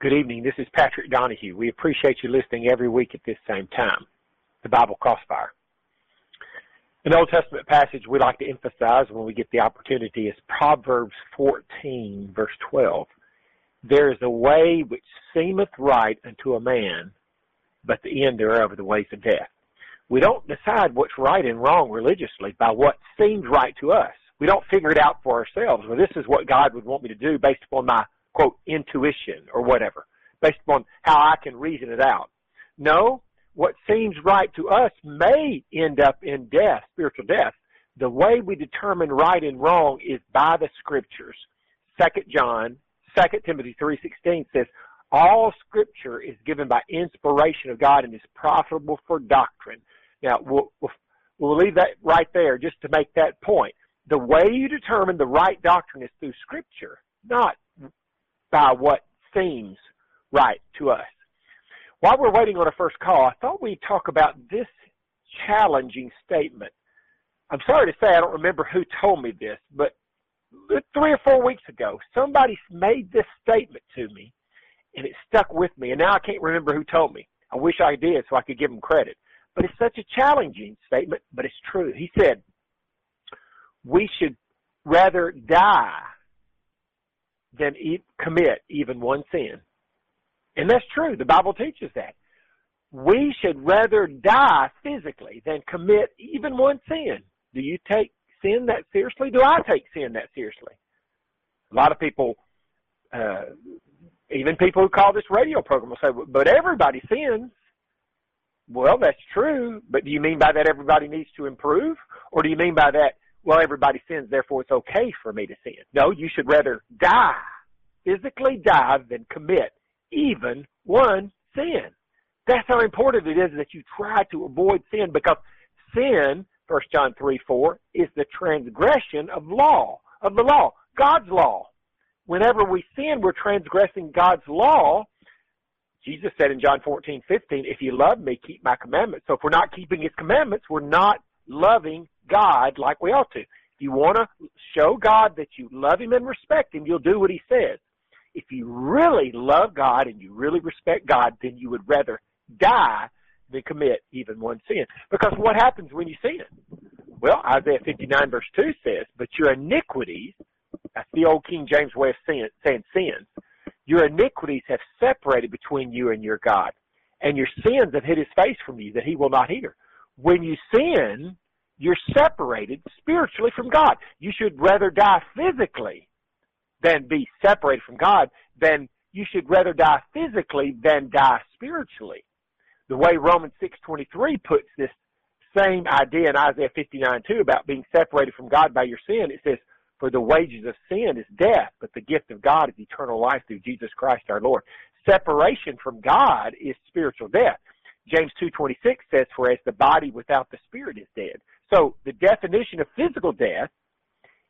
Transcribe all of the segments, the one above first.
Good evening. This is Patrick Donahue. We appreciate you listening every week at this same time. The Bible Crossfire. An Old Testament passage we like to emphasize when we get the opportunity is Proverbs 14, verse 12. There is a way which seemeth right unto a man, but the end thereof are the ways of death. We don't decide what's right and wrong religiously by what seems right to us. We don't figure it out for ourselves. Well, this is what God would want me to do based upon my quote, intuition or whatever, based upon how I can reason it out. No, what seems right to us may end up in death, spiritual death. The way we determine right and wrong is by the scriptures. Second John, Second Timothy 3.16 says, all scripture is given by inspiration of God and is profitable for doctrine. Now, we'll, we'll, we'll leave that right there just to make that point. The way you determine the right doctrine is through scripture, not by what seems right to us. While we're waiting on a first call, I thought we'd talk about this challenging statement. I'm sorry to say I don't remember who told me this, but three or four weeks ago, somebody made this statement to me, and it stuck with me, and now I can't remember who told me. I wish I did so I could give him credit. But it's such a challenging statement, but it's true. He said, we should rather die than e- commit even one sin. And that's true. The Bible teaches that. We should rather die physically than commit even one sin. Do you take sin that seriously? Do I take sin that seriously? A lot of people, uh, even people who call this radio program will say, but everybody sins. Well, that's true, but do you mean by that everybody needs to improve? Or do you mean by that well, everybody sins, therefore it's okay for me to sin. No, you should rather die, physically die, than commit even one sin. That's how important it is that you try to avoid sin because sin, 1 John 3, 4, is the transgression of law, of the law, God's law. Whenever we sin, we're transgressing God's law. Jesus said in John 14, 15, if you love me, keep my commandments. So if we're not keeping his commandments, we're not loving God like we ought to. If you want to show God that you love Him and respect Him, you'll do what He says. If you really love God and you really respect God, then you would rather die than commit even one sin. Because what happens when you sin? Well, Isaiah 59 verse 2 says, but your iniquities, that's the old King James way of saying, saying sins, your iniquities have separated between you and your God, and your sins have hid his face from you that he will not hear. When you sin, you're separated spiritually from God. You should rather die physically than be separated from God, than you should rather die physically than die spiritually. The way Romans 6.23 puts this same idea in Isaiah 59 2 about being separated from God by your sin, it says, for the wages of sin is death, but the gift of God is eternal life through Jesus Christ our Lord. Separation from God is spiritual death. James 2.26 says, for as the body without the spirit is dead, so the definition of physical death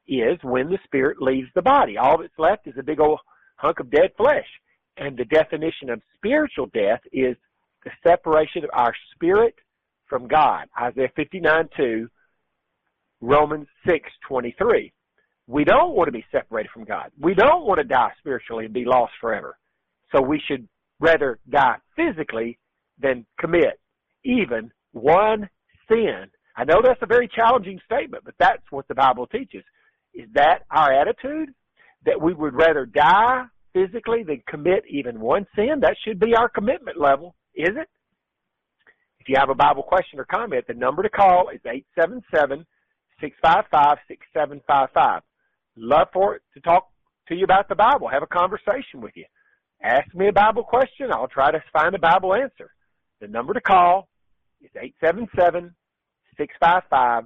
is when the spirit leaves the body. All that's left is a big old hunk of dead flesh. And the definition of spiritual death is the separation of our spirit from God. Isaiah 59 2, Romans 6.23. We don't want to be separated from God. We don't want to die spiritually and be lost forever. So we should rather die physically than commit even one sin I know that's a very challenging statement, but that's what the Bible teaches. Is that our attitude? That we would rather die physically than commit even one sin? That should be our commitment level, is it? If you have a Bible question or comment, the number to call is 877-655-6755. Love for it to talk to you about the Bible, have a conversation with you. Ask me a Bible question, I'll try to find a Bible answer. The number to call is 877 655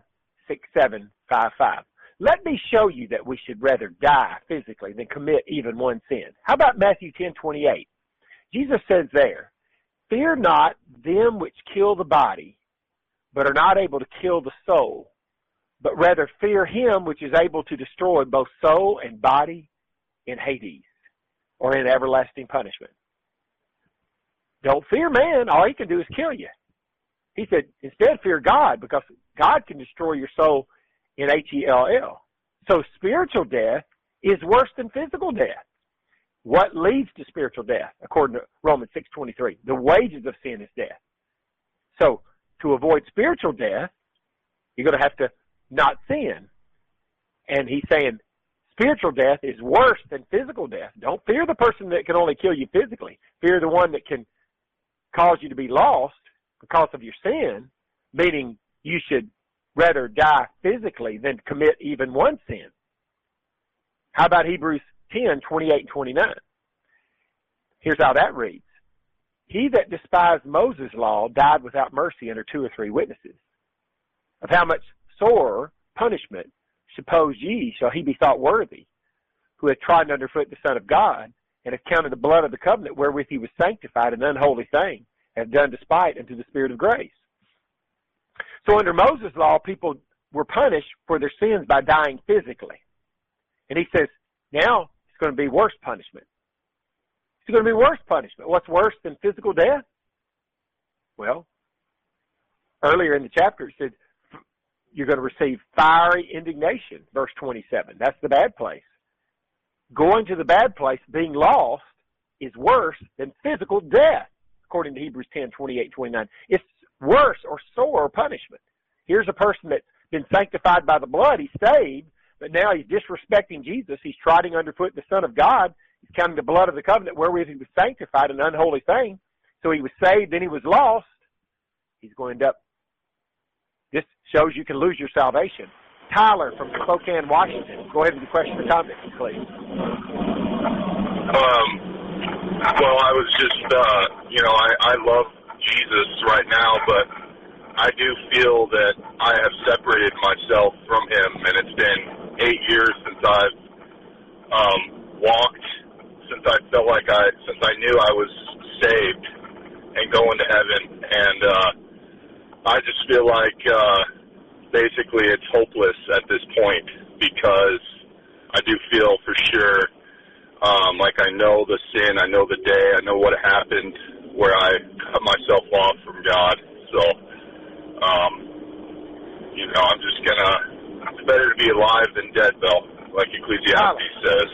6755. Let me show you that we should rather die physically than commit even one sin. How about Matthew 10:28? Jesus says there, "Fear not them which kill the body, but are not able to kill the soul, but rather fear him which is able to destroy both soul and body in Hades, or in everlasting punishment." Don't fear man, all he can do is kill you. He said, instead fear God because God can destroy your soul in H-E-L-L. So spiritual death is worse than physical death. what leads to spiritual death, according to Romans 6.23? The wages of sin is death. So, to avoid spiritual death, you're going to have to not sin. And he's saying spiritual death is worse than physical death. Don't fear the person that can only kill you physically. Fear the one that can cause you to be lost because of your sin, meaning you should rather die physically than commit even one sin. How about Hebrews 10, 28 and 29? Here's how that reads. He that despised Moses' law died without mercy under two or three witnesses. Of how much sorer punishment suppose ye shall he be thought worthy, who hath trodden under foot the Son of God, and hath counted the blood of the covenant wherewith he was sanctified an unholy thing, and done despite unto the Spirit of grace. So under Moses' law, people were punished for their sins by dying physically. And he says, now it's going to be worse punishment. It's going to be worse punishment. What's worse than physical death? Well, earlier in the chapter it said, you're going to receive fiery indignation, verse 27. That's the bad place. Going to the bad place, being lost, is worse than physical death, according to Hebrews 10, 28, 29. It's worse or sore punishment. Here's a person that's been sanctified by the blood. He's saved, but now he's disrespecting Jesus. He's trotting underfoot the Son of God. He's counting the blood of the covenant wherewith he was sanctified, an unholy thing. So he was saved, then he was lost. He's going to end up this shows you can lose your salvation. Tyler from Spokane, Washington. Go ahead the question or comment, please. Um, well, I was just, uh, you know, I, I love Jesus right now, but I do feel that I have separated myself from Him, and it's been eight years since I've um, walked, since I felt like I, since I knew I was saved and going to heaven, and uh, I just feel like uh, basically it's hopeless at this point because I do feel for sure um, like I know the sin, I know the day, I know what happened where I cut myself off from God. So, um, you know, I'm just gonna. It's better to be alive than dead, though, like Ecclesiastes says.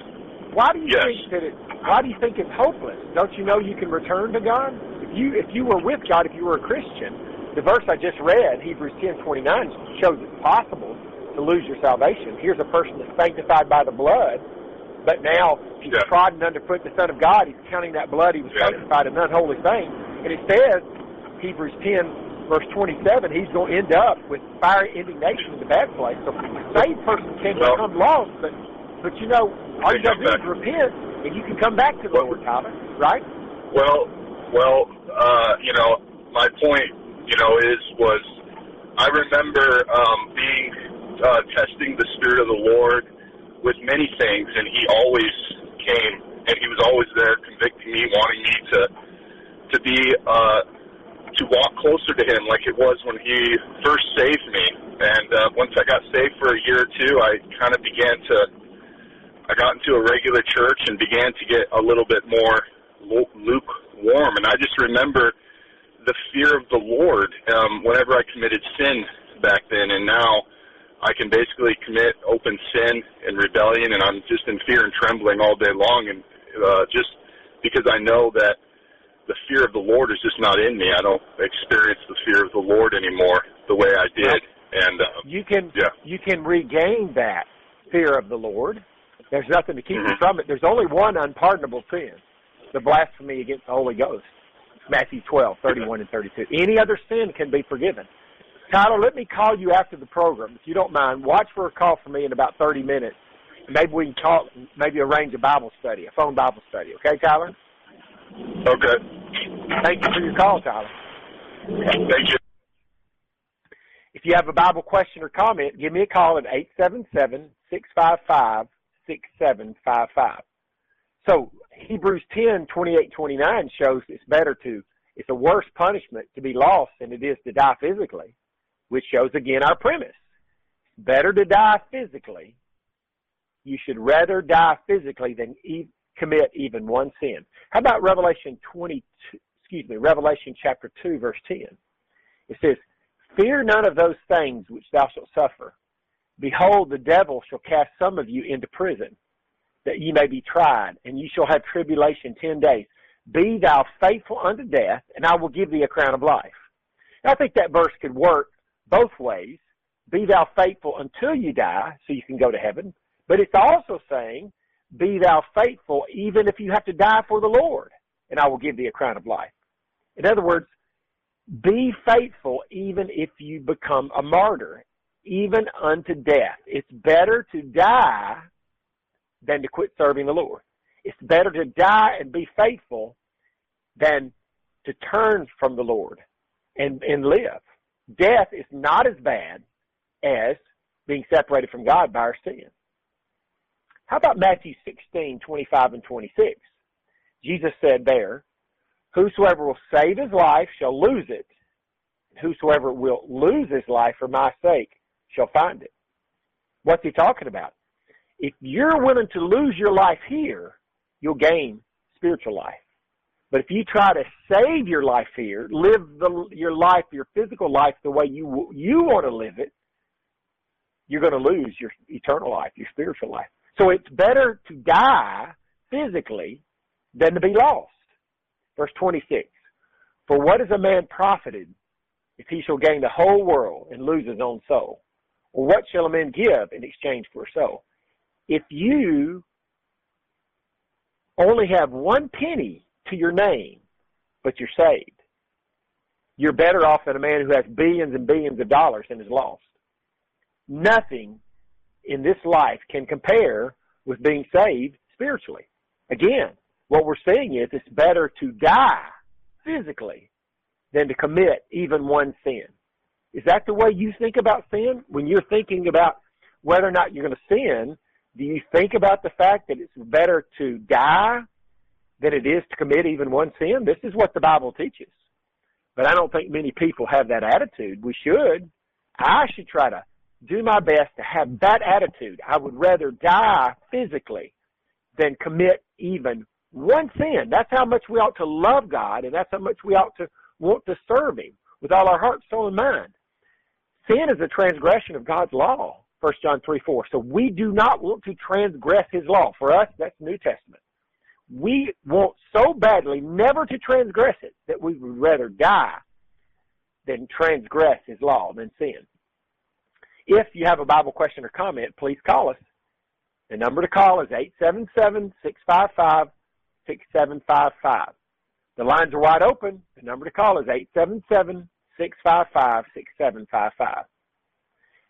Why do you Yes. think that it? Why do you think it's hopeless? Don't you know you can return to God? If you if you were with God, if you were a Christian, the verse I just read, Hebrews ten twenty nine, shows it's possible to lose your salvation. Here's a person that's sanctified by the blood, but now he's Yeah. trodden underfoot the Son of God. He's counting that blood he was Yeah. sanctified an unholy thing. And it says, Hebrews ten verse twenty seven, he's going to end up with fiery indignation in the bad place. So the saved person can Well- become lost, but but you know all you got to do back. is repent, and you can come back to the Well- Lord, Tyler. Right? Well, well, uh, you know, my point, you know, is was I remember um, being uh, testing the Spirit of the Lord with many things, and He always came, and He was always there, convicting me, wanting me to to be uh, to walk closer to Him, like it was when He first saved me. And uh, once I got saved for a year or two, I kind of began to I got into a regular church and began to get a little bit more lukewarm. And I just remember the fear of the Lord um, whenever I committed sin back then. And now I can basically commit open sin and rebellion, and I'm just in fear and trembling all day long. And uh, just because I know that the fear of the Lord is just not in me, I don't experience the fear of the Lord anymore the way I did. And uh, You can Yeah. you can regain that fear of the Lord. There's nothing to keep you Mhm. from it. There's only one unpardonable sin: the blasphemy against the Holy Ghost. Matthew 12, 31 and 32. Any other sin can be forgiven. Tyler, let me call you after the program, if you don't mind. Watch for a call from me in about 30 minutes. Maybe we can talk, maybe arrange a Bible study, a phone Bible study. Okay, Tyler? okay, Thank you for your call, Tyler. thank you. If you have a Bible question or comment, give me a call at 877-655-6755. So Hebrews 10, 28, 29 shows it's better to, it's a worse punishment to be lost than it is to die physically, which shows again our premise. Better to die physically. You should rather die physically than e- commit even one sin. How about Revelation 22, excuse me, Revelation chapter 2 verse 10? It says, Fear none of those things which thou shalt suffer. Behold, the devil shall cast some of you into prison, that ye may be tried, and ye shall have tribulation ten days. Be thou faithful unto death, and I will give thee a crown of life. I think that verse could work both ways. Be thou faithful until you die, so you can go to heaven. But it's also saying, be thou faithful even if you have to die for the Lord, and I will give thee a crown of life. In other words, be faithful even if you become a martyr, even unto death. It's better to die than to quit serving the Lord. It's better to die and be faithful than to turn from the Lord and, and live. Death is not as bad as being separated from God by our sin. How about Matthew 16, 25 and 26? Jesus said there, Whosoever will save his life shall lose it. Whosoever will lose his life for my sake shall find it. What's he talking about? If you're willing to lose your life here, you'll gain spiritual life. But if you try to save your life here, live the, your life, your physical life the way you you want to live it, you're going to lose your eternal life, your spiritual life. So it's better to die physically than to be lost. Verse 26. For what is a man profited if he shall gain the whole world and lose his own soul? Or what shall a man give in exchange for a soul? If you only have one penny to your name, but you're saved, you're better off than a man who has billions and billions of dollars and is lost. Nothing in this life can compare with being saved spiritually. Again, what we're saying is it's better to die physically than to commit even one sin. Is that the way you think about sin? When you're thinking about whether or not you're going to sin, do you think about the fact that it's better to die than it is to commit even one sin? This is what the Bible teaches. But I don't think many people have that attitude. We should. I should try to do my best to have that attitude. I would rather die physically than commit even one sin. That's how much we ought to love God, and that's how much we ought to want to serve Him with all our heart, soul, and mind. Sin is a transgression of God's law, 1 John 3, 4. So we do not want to transgress His law. For us, that's New Testament. We want so badly never to transgress it that we would rather die than transgress His law, than sin. If you have a Bible question or comment, please call us. The number to call is 877-655 6755. The lines are wide open. The number to call is 877 655 6755.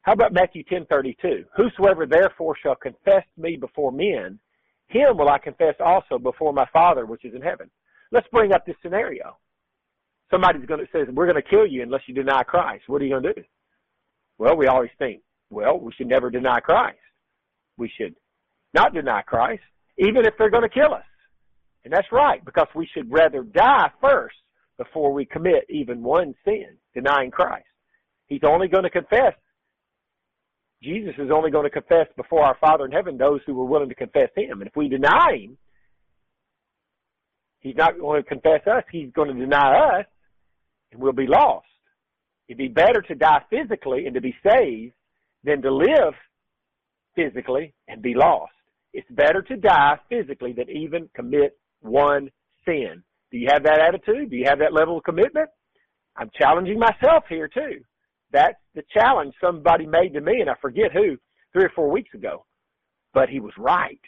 How about Matthew 10:32? Whosoever therefore shall confess me before men, him will I confess also before my Father which is in heaven. Let's bring up this scenario. Somebody's going to says we're going to kill you unless you deny Christ. What are you going to do? Well, we always think, well, we should never deny Christ. We should not deny Christ, even if they're going to kill us. And that's right, because we should rather die first before we commit even one sin, denying Christ. He's only going to confess. Jesus is only going to confess before our Father in heaven those who were willing to confess Him. And if we deny Him, He's not going to confess us. He's going to deny us, and we'll be lost. It'd be better to die physically and to be saved than to live physically and be lost. It's better to die physically than even commit one sin. Do you have that attitude? Do you have that level of commitment? I'm challenging myself here too. That's the challenge somebody made to me, and I forget who, three or four weeks ago. But he was right.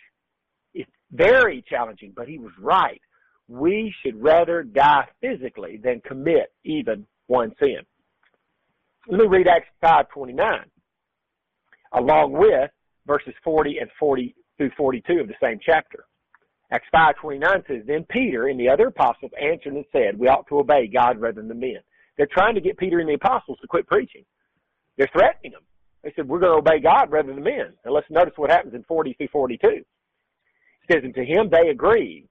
It's very challenging, but he was right. We should rather die physically than commit even one sin. Let me read Acts 5.29 along with verses 40 and 40 through 42 of the same chapter. Acts 5.29 says, Then Peter and the other apostles answered and said, We ought to obey God rather than men. They're trying to get Peter and the apostles to quit preaching. They're threatening them. They said, We're going to obey God rather than men. And let's notice what happens in 40 through 42. It says, And to him they agreed.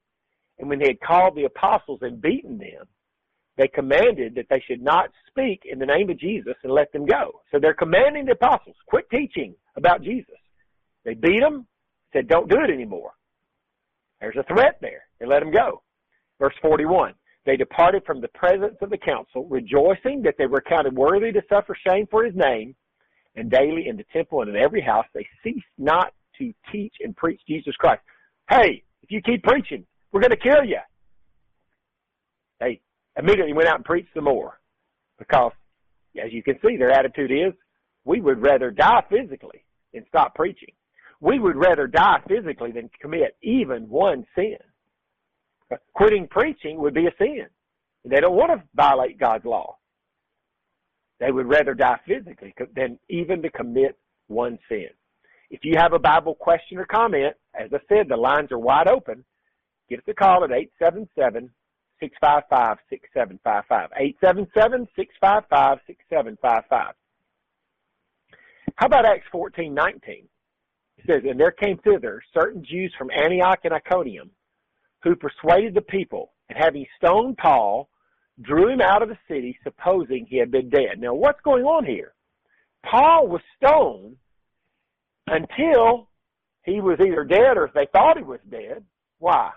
And when they had called the apostles and beaten them, they commanded that they should not speak in the name of Jesus and let them go. So they're commanding the apostles, quit teaching about Jesus. They beat them, said, Don't do it anymore. There's a threat there. They let them go. Verse 41. They departed from the presence of the council, rejoicing that they were counted worthy to suffer shame for his name, and daily in the temple and in every house they ceased not to teach and preach Jesus Christ. Hey, if you keep preaching, we're going to kill you. They immediately went out and preached some more because, as you can see, their attitude is, we would rather die physically than stop preaching. We would rather die physically than commit even one sin. Quitting preaching would be a sin. They don't want to violate God's law. They would rather die physically than even to commit one sin. If you have a Bible question or comment, as I said, the lines are wide open. Give us a call at 877 655 6755. 877 655 6755. How about Acts 14 19? It says, And there came thither certain Jews from Antioch and Iconium who persuaded the people, and having stoned Paul, drew him out of the city, supposing he had been dead. Now, what's going on here? Paul was stoned until he was either dead or if they thought he was dead. Why?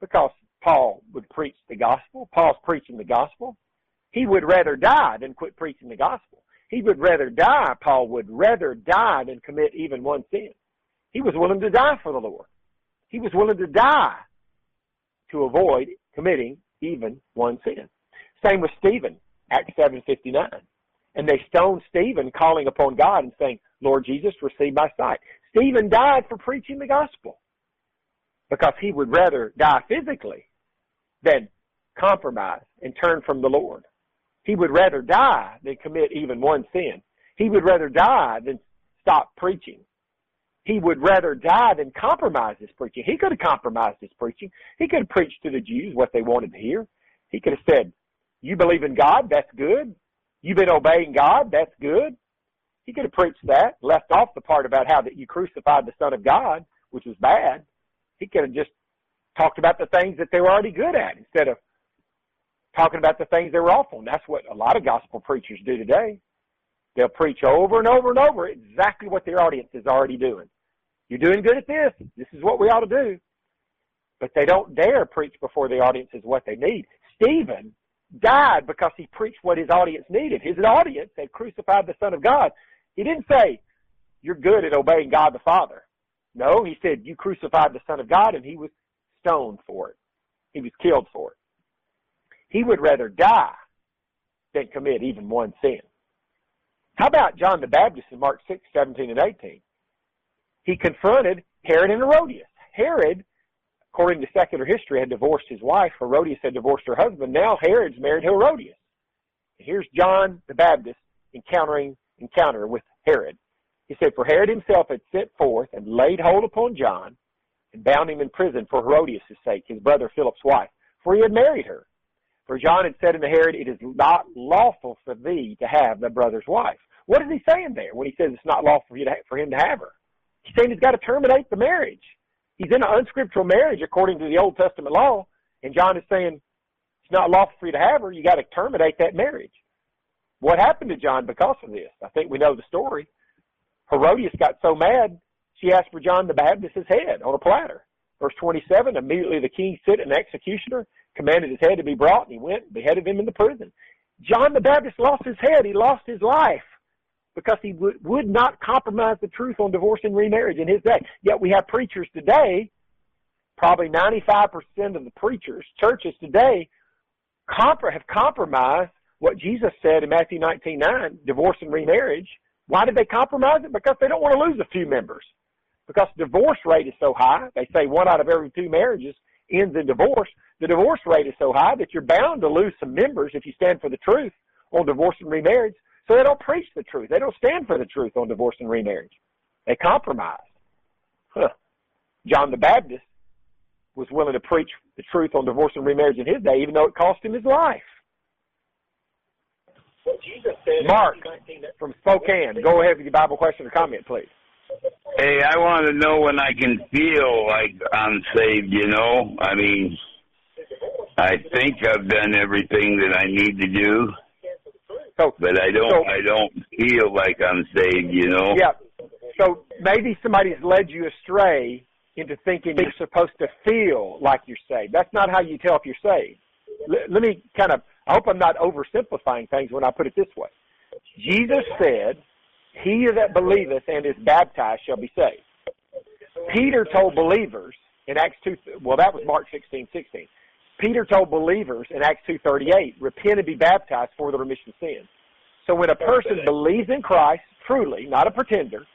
Because Paul would preach the gospel. Paul's preaching the gospel. He would rather die than quit preaching the gospel. He would rather die, Paul would rather die than commit even one sin. He was willing to die for the Lord. He was willing to die to avoid committing even one sin. Same with Stephen, Acts 7.59. And they stoned Stephen calling upon God and saying, Lord Jesus, receive my sight. Stephen died for preaching the gospel because he would rather die physically than compromise and turn from the Lord. He would rather die than commit even one sin. He would rather die than stop preaching. He would rather die than compromise his preaching. He could have compromised his preaching. He could have preached to the Jews what they wanted to hear. He could have said, you believe in God, that's good. You've been obeying God, that's good. He could have preached that, left off the part about how that you crucified the Son of God, which was bad. He could have just talked about the things that they were already good at instead of talking about the things they were awful. And that's what a lot of gospel preachers do today. They'll preach over and over and over exactly what their audience is already doing. You're doing good at this. This is what we ought to do. But they don't dare preach before the audience is what they need. Stephen died because he preached what his audience needed. His audience had crucified the Son of God. He didn't say, you're good at obeying God the Father. No, he said, you crucified the Son of God and he was stoned for it. He was killed for it. He would rather die than commit even one sin. How about John the Baptist in Mark 6, 17 and 18? He confronted Herod and Herodias. Herod according to secular history, had divorced his wife. Herodias had divorced her husband. Now Herod's married Herodias. Here's John the Baptist encountering encounter with Herod. He said, For Herod himself had sent forth and laid hold upon John and bound him in prison for Herodias' sake, his brother Philip's wife, for he had married her. For John had said unto Herod, It is not lawful for thee to have thy brother's wife. What is he saying there when he says it's not lawful for, you to, for him to have her? He's saying he's got to terminate the marriage. He's in an unscriptural marriage according to the Old Testament law, and John is saying it's not lawful for you to have her. You got to terminate that marriage. What happened to John because of this? I think we know the story. Herodias got so mad, she asked for John the Baptist's head on a platter. Verse 27, immediately the king sent an executioner, commanded his head to be brought, and he went and beheaded him in the prison. John the Baptist lost his head. He lost his life because he would, would not compromise the truth on divorce and remarriage in his day. Yet we have preachers today, probably 95% of the preachers, churches today, compr- have compromised what Jesus said in Matthew 19, 9, divorce and remarriage. Why did they compromise it? Because they don't want to lose a few members. Because the divorce rate is so high. They say one out of every two marriages ends in divorce. The divorce rate is so high that you're bound to lose some members if you stand for the truth on divorce and remarriage. So they don't preach the truth. They don't stand for the truth on divorce and remarriage. They compromise. Huh. John the Baptist was willing to preach the truth on divorce and remarriage in his day, even though it cost him his life. Well, Jesus said Mark from Spokane, go ahead with your Bible question or comment, please. Hey, I want to know when I can feel like I'm saved, you know? I mean, I think I've done everything that I need to do. So, but I don't, so, I don't feel like I'm saved, you know. Yeah. So maybe somebody's led you astray into thinking you're supposed to feel like you're saved. That's not how you tell if you're saved. L- let me kind of. I hope I'm not oversimplifying things when I put it this way. Jesus said, "He that believeth and is baptized shall be saved." Peter told believers in Acts 2, well, that was Mark 16, 16. Peter told believers in Acts 2.38, repent and be baptized for the remission of sins. So when a person believes in Christ, truly, not a pretender,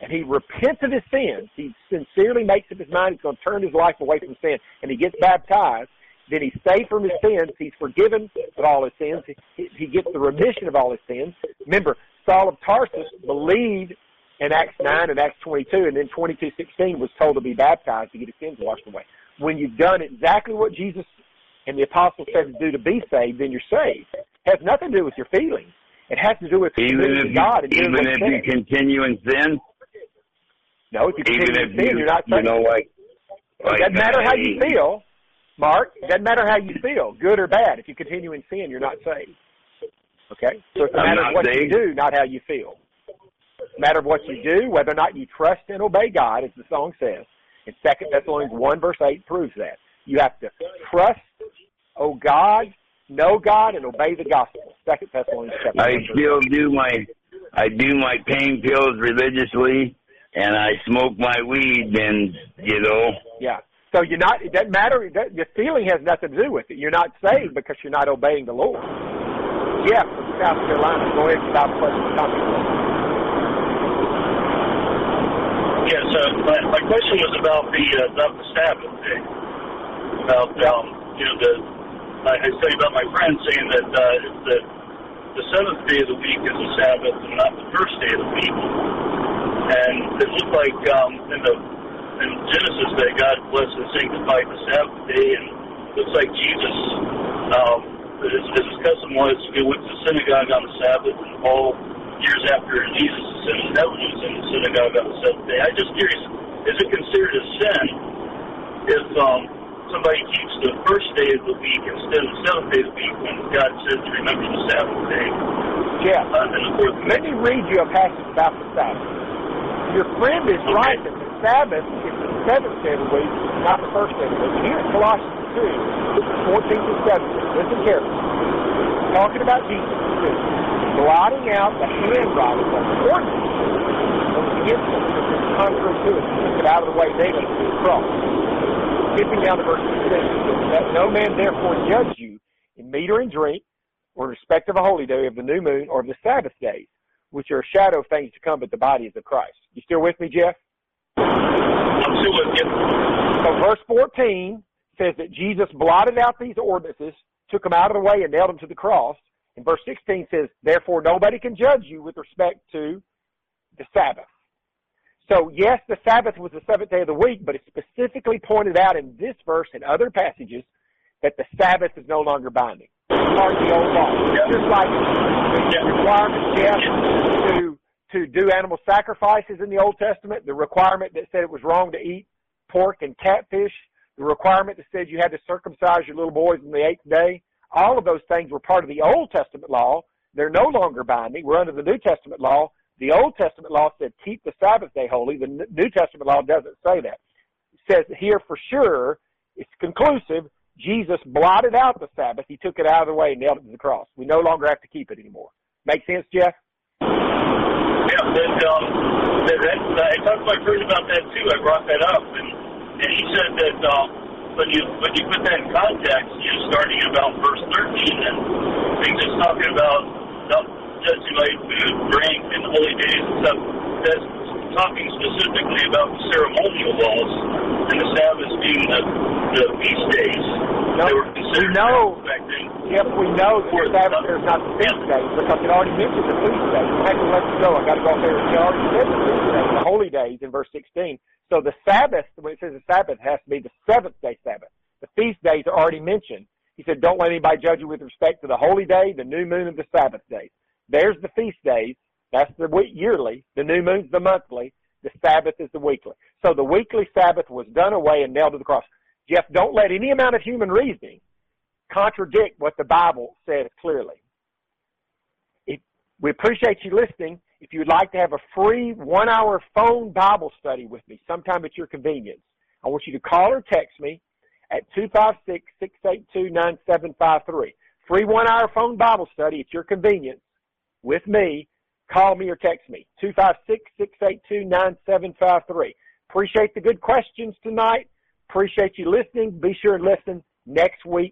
and he repents of his sins, he sincerely makes up his mind he's going to turn his life away from sin, and he gets baptized, then he's saved from his sins, he's forgiven of all his sins, he, he gets the remission of all his sins. Remember, Saul of Tarsus believed in Acts 9 and Acts 22, and then 22:16 was told to be baptized to get his sins washed away. When you've done exactly what Jesus and the apostle said to do to be saved, then you're saved. It has nothing to do with your feelings. It has to do with even if God. You, even if you continue in sin. No, if you continue in sin, you, you're not saved. You know, like, like it doesn't matter how you feel, Mark. It doesn't matter how you feel, good or bad. If you continue in sin, you're not saved. Okay, so it's a matter of what saved. you do, not how you feel. It's a matter of what you do, whether or not you trust and obey God, as the song says. And Second Thessalonians one verse eight proves that. You have to trust, oh God, know God, and obey the gospel. Second Thessalonians chapter. I still do my, I do my pain pills religiously, and I smoke my weed, and you know. Yeah. So you're not. It doesn't matter. It doesn't, your feeling has nothing to do with it. You're not saved because you're not obeying the Lord. Yeah, from South Carolina. Go ahead without question. Comment. Yes. Uh, my, my question was about the uh, about the Sabbath day. About um, you know the I, I say about my friend saying that uh, the the seventh day of the week is the Sabbath and not the first day of the week. And it looked like um, in the in Genesis that God blessed and sanctified the Sabbath day, and looks like Jesus, um, as his custom was, he went to the synagogue on the Sabbath, and all years after Jesus heaven, he was in the synagogue on the seventh day. I'm just curious, is it considered a sin if um, somebody keeps the first day of the week instead of the seventh day of the week when God says to remember the Sabbath day? Yeah. Uh, and the fourth Let me read you a passage about the Sabbath. Your friend is okay. right that the Sabbath is the seventh day of the week, not the first day of the week. Here in Colossians 2, this is 14 to 17, listen carefully. Talking about Jesus, blotting out the handwriting of the ordinance of the incident that is contrary to it, it out of the way daily to the cross skipping down to verse 6, that no man therefore judge you in meat or in drink, or in respect of a holy day, of the new moon, or of the Sabbath days, which are a shadow of things to come, but the body is of Christ. You still with me, Jeff? I'm still with you. So verse 14 says that Jesus blotted out these ordinances, took them out of the way, and nailed them to the cross. And verse 16 says, therefore nobody can judge you with respect to the Sabbath. So yes, the Sabbath was the seventh day of the week, but it specifically pointed out in this verse and other passages that the Sabbath is no longer binding. It's part of the old law. Just like the requirement, Jeff, to to do animal sacrifices in the Old Testament, the requirement that said it was wrong to eat pork and catfish, the requirement that said you had to circumcise your little boys on the eighth day. All of those things were part of the Old Testament law. They're no longer binding. We're under the New Testament law, the Old Testament law said keep the Sabbath day holy. The New Testament law doesn't say that. It says here for sure, it's conclusive, Jesus blotted out the Sabbath. He took it out of the way and nailed it to the cross. We no longer have to keep it anymore. Make sense, Jeff? Yeah, that, um, that, that, I talked to my friend about that too. I brought that up, and, and he said that um, when you when you put that in context, you know, starting about verse 13, and things it's talking about judging by food, drink, and holy days and stuff. That's talking specifically about the ceremonial laws and the Sabbath being the, the feast days. No, they were considered we know, yep, we know that the Sabbath is not the feast days because it already mentioned the feast have to let you go. I got to go there. It already said the feast the holy days in verse 16. So the Sabbath, when it says the Sabbath, has to be the seventh day Sabbath. The feast days are already mentioned. He said, don't let anybody judge you with respect to the holy day, the new moon, and the Sabbath days. There's the feast days. That's the week, yearly. The new moon's the monthly. The Sabbath is the weekly. So the weekly Sabbath was done away and nailed to the cross. Jeff, don't let any amount of human reasoning contradict what the Bible says clearly. If, we appreciate you listening. If you'd like to have a free one hour phone Bible study with me sometime at your convenience, I want you to call or text me at 256-682-9753. Free one hour phone Bible study at your convenience with me, call me or text me. 256-682-9753. Appreciate the good questions tonight. Appreciate you listening. Be sure to listen next week